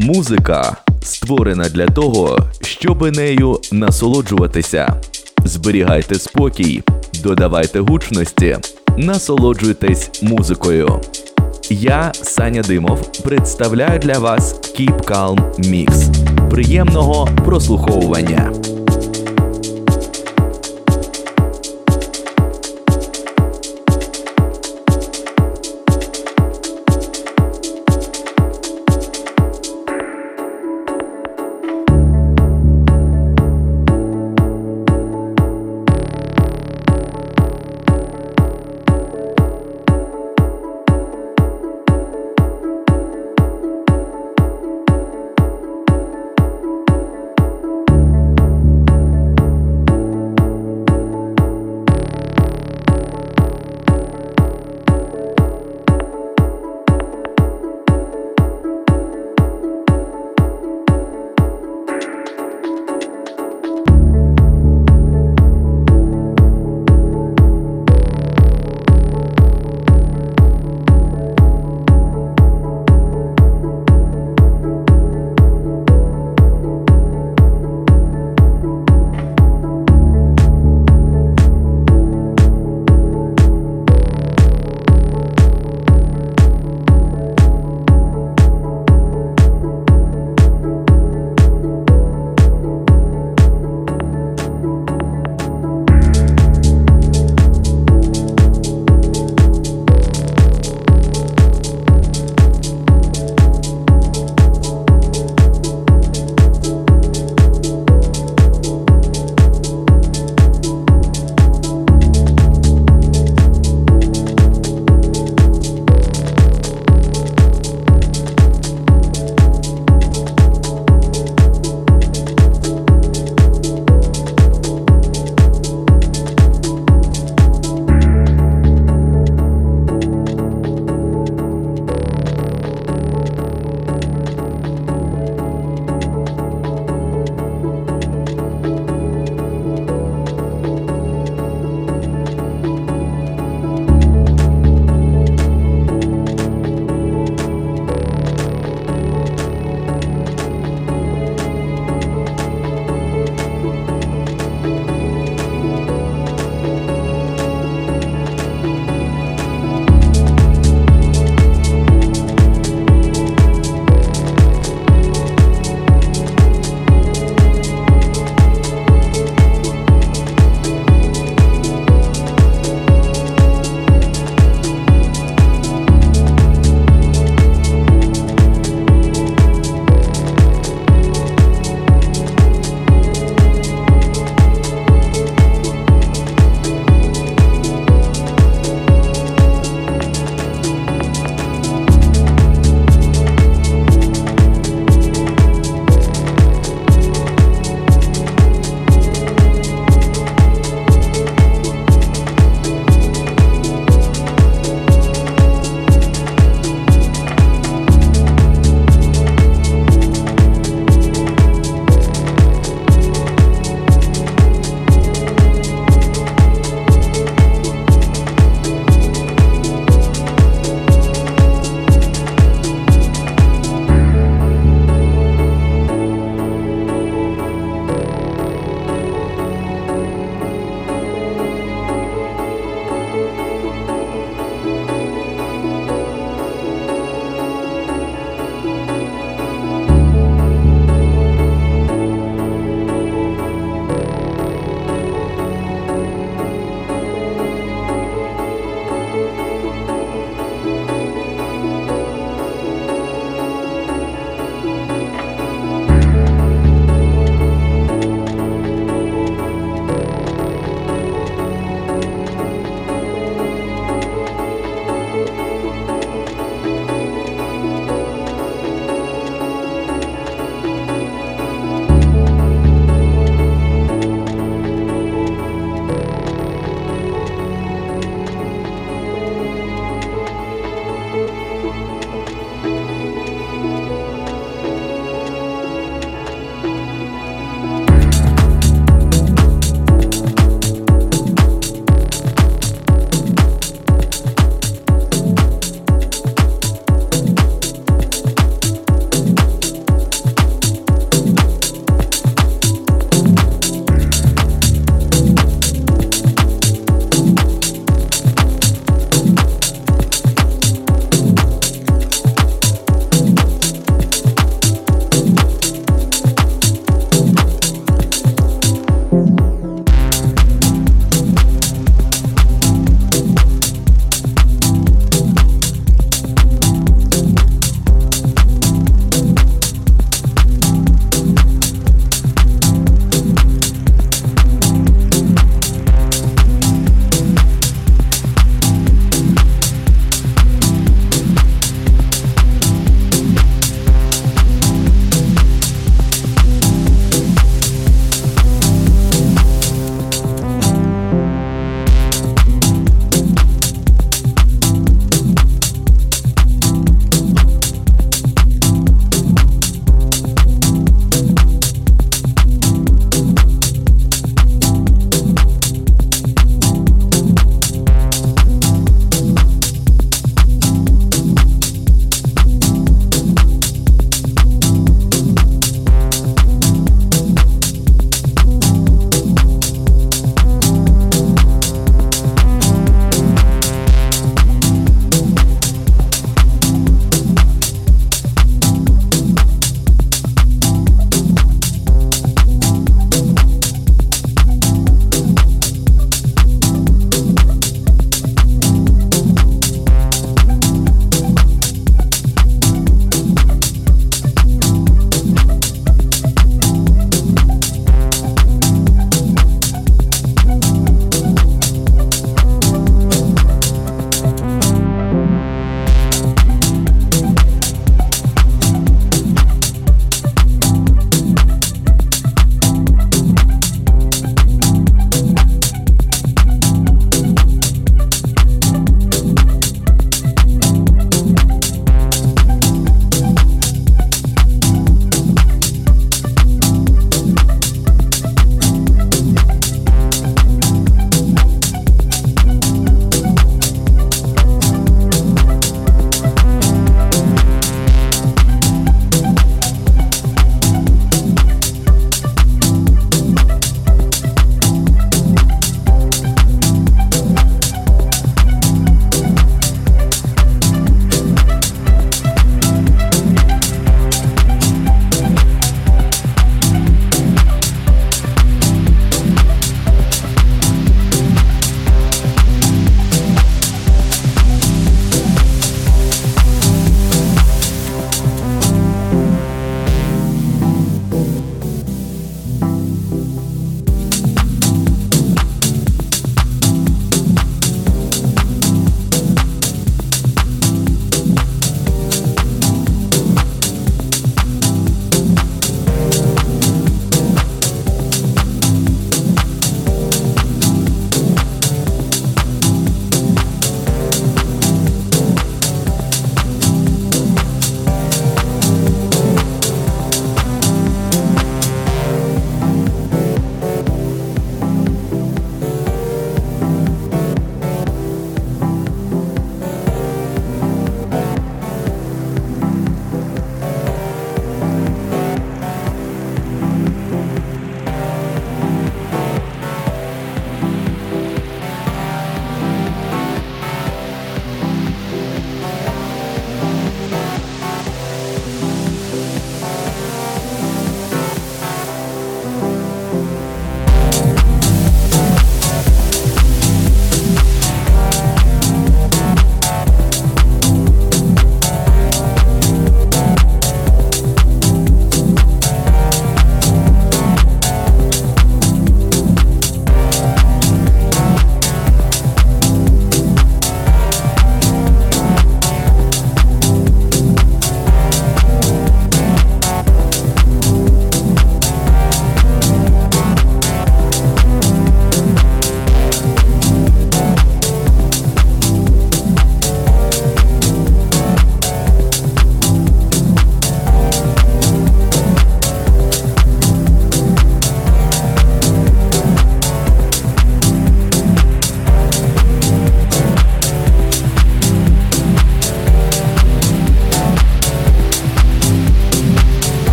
Музика створена для того, щоб нею насолоджуватися. Зберігайте спокій, додавайте гучності, насолоджуйтесь музикою. Я, Саня Димов, представляю для вас Keep Calm Mix. Приємного прослуховування.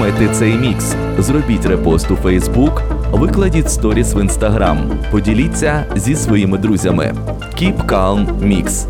Підтримайте цей мікс. Зробіть репост у Фейсбук, викладіть сторіс в Інстаграм. Поділіться зі своїми друзями. Keep Calm Mix.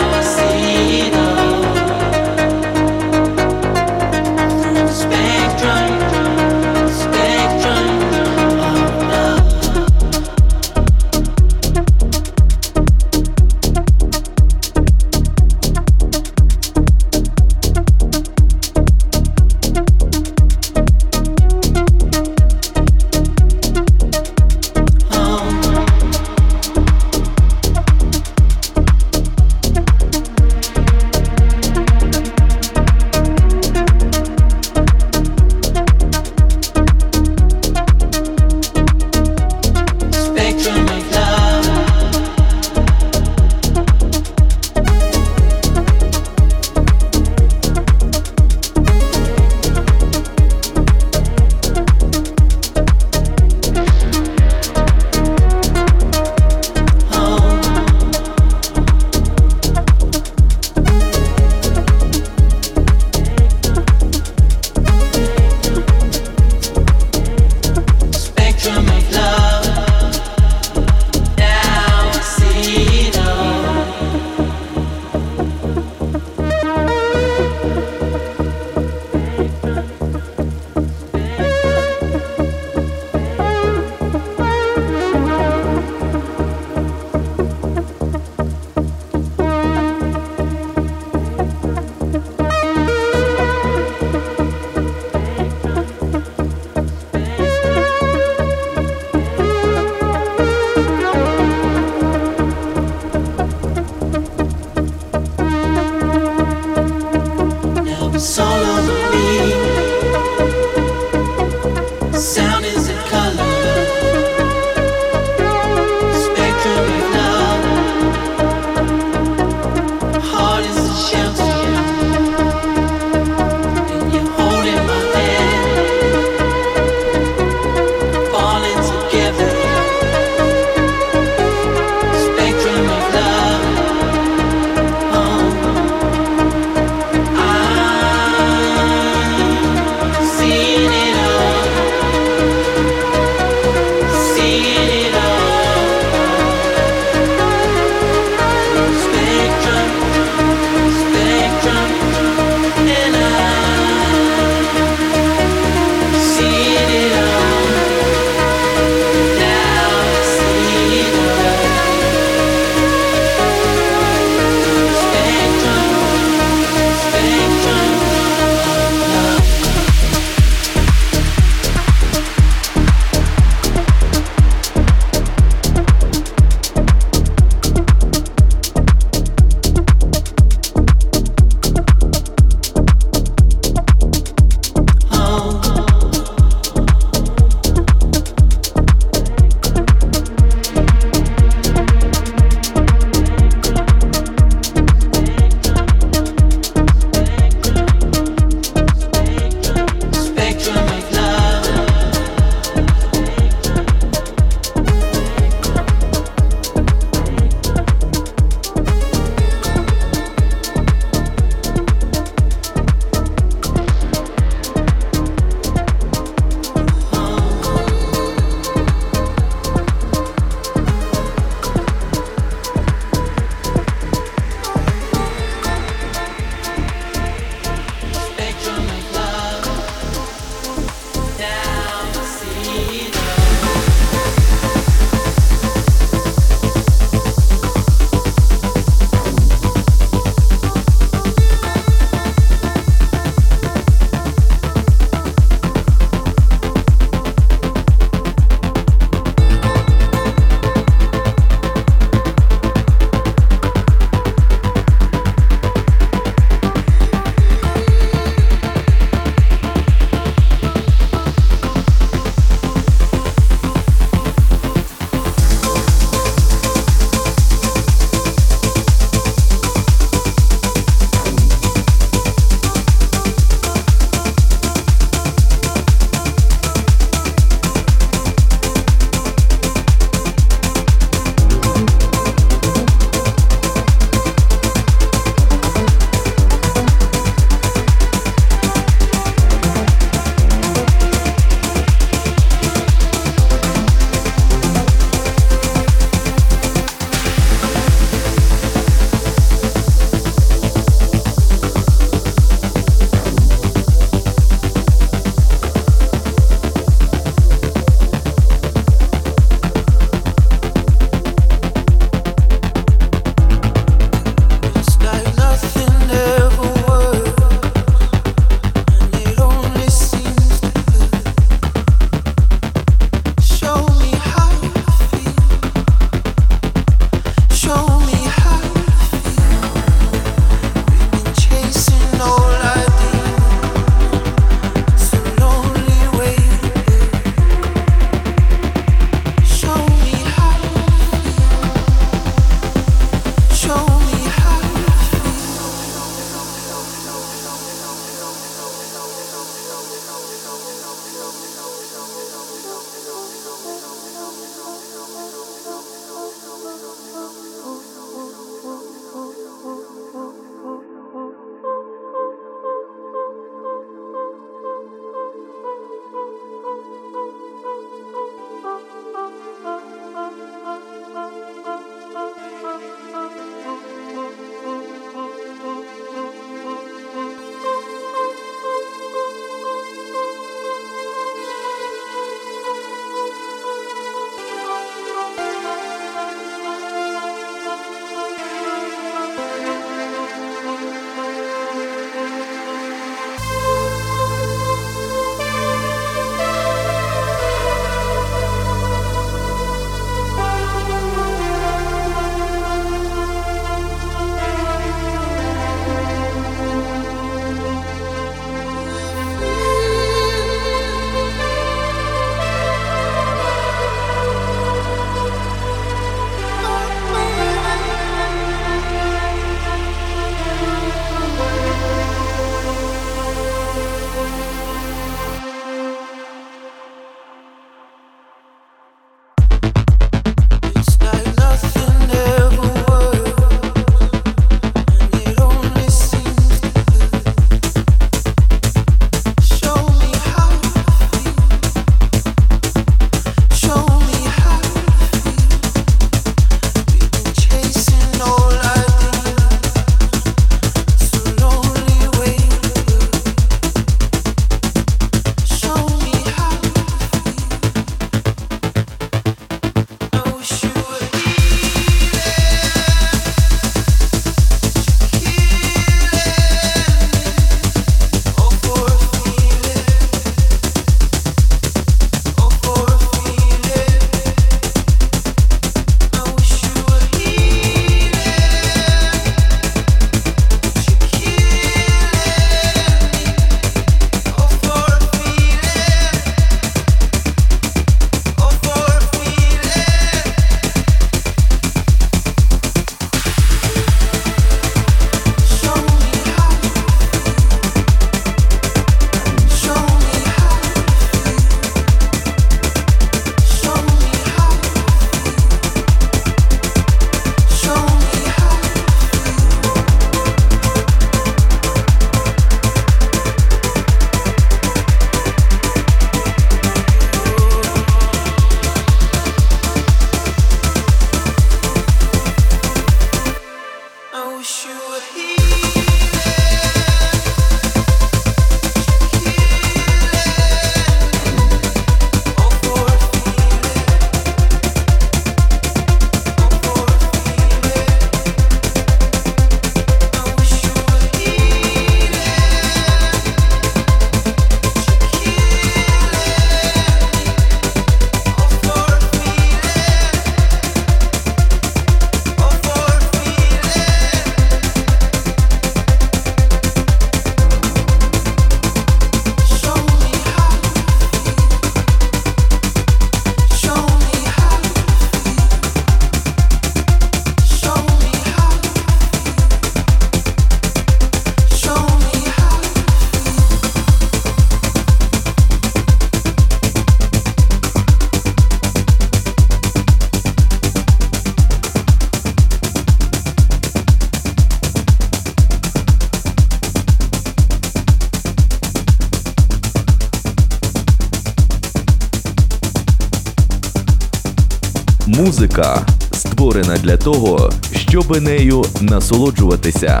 Музика створена для того, щоб нею насолоджуватися.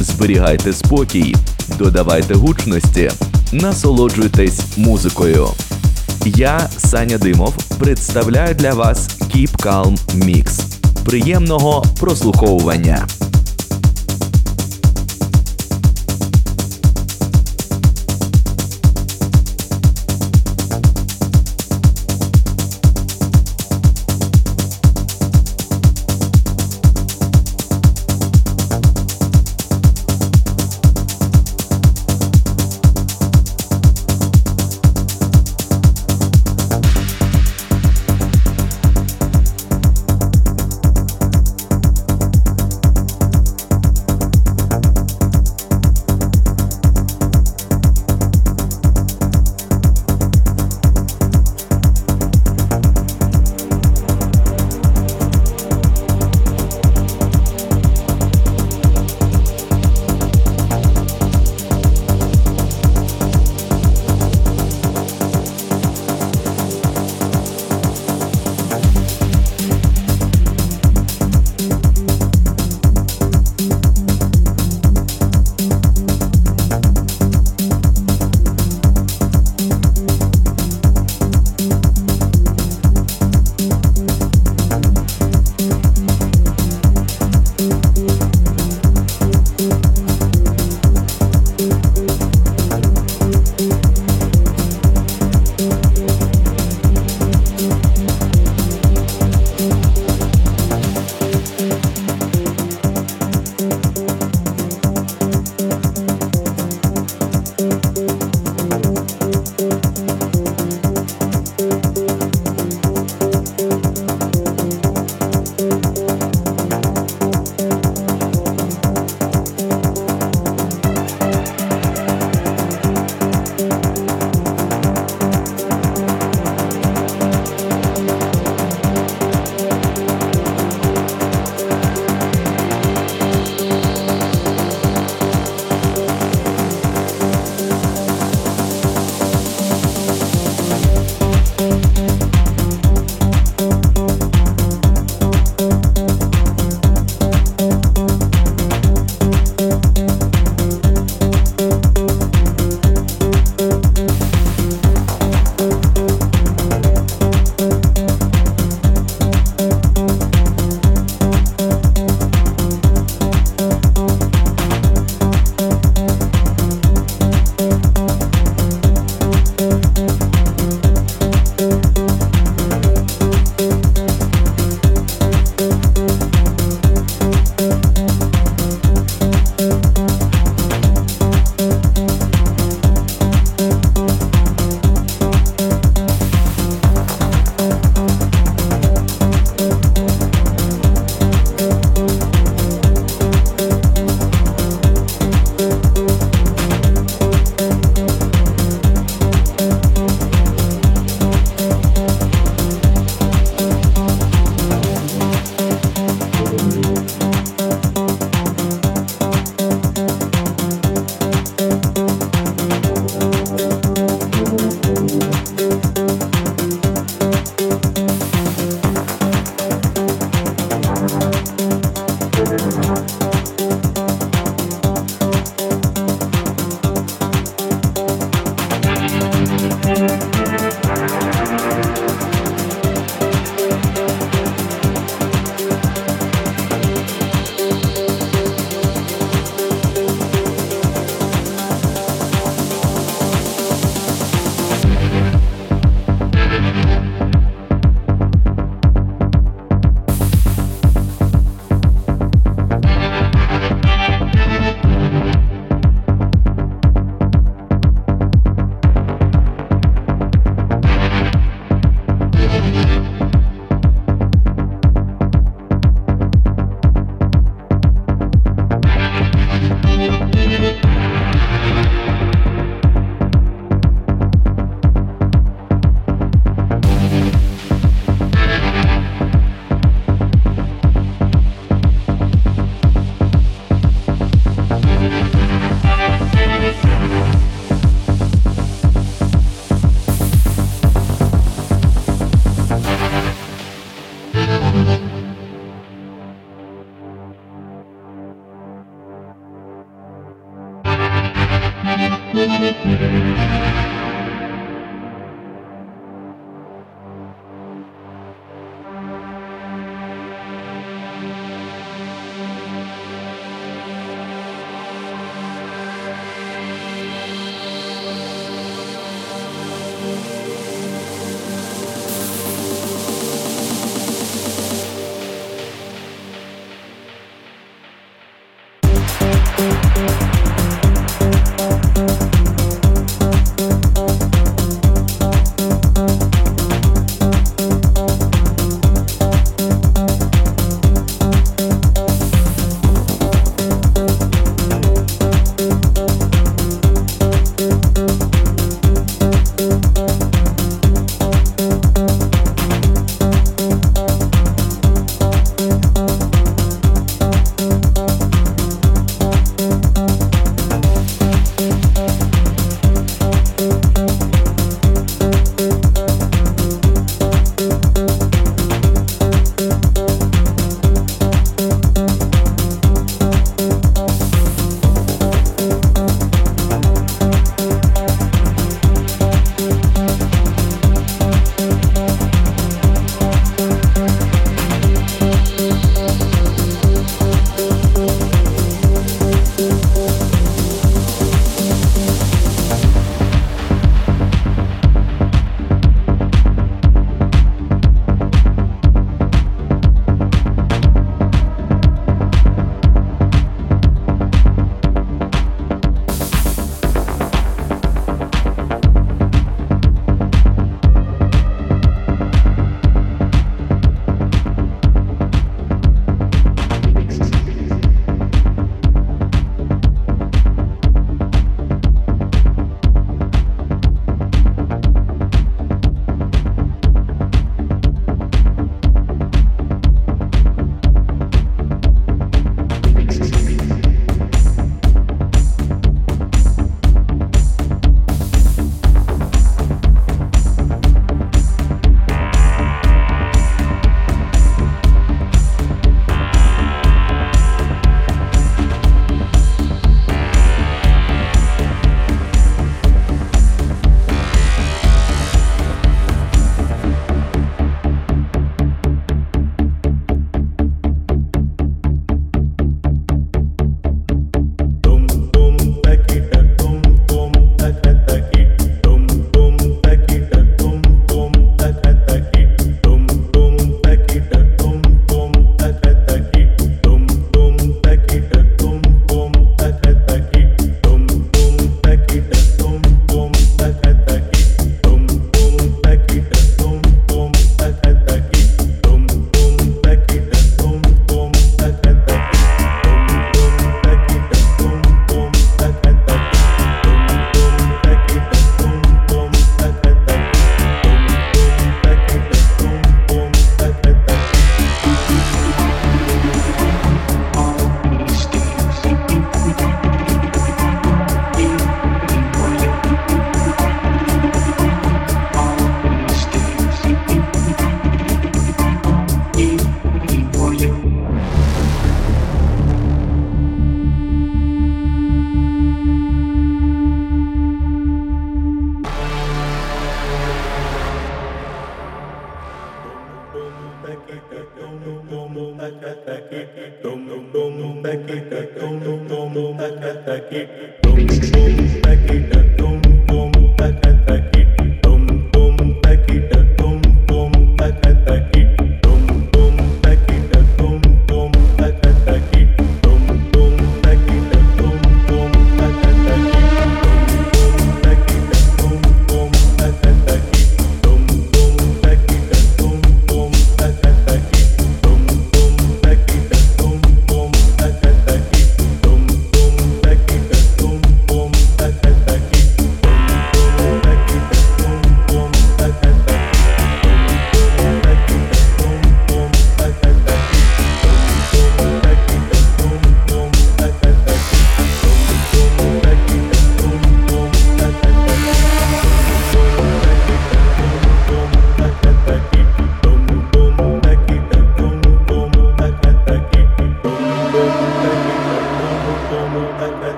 Зберігайте спокій, додавайте гучності, насолоджуйтесь музикою. Я, Саня Димов, представляю для вас Keep Calm Mix. Приємного прослуховування.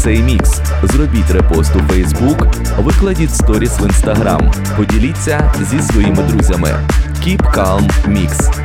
Цей мікс. Зробіть репост у Facebook, викладіть сторіс в Instagram. Поділіться зі своїми друзями. Keep Calm Mix.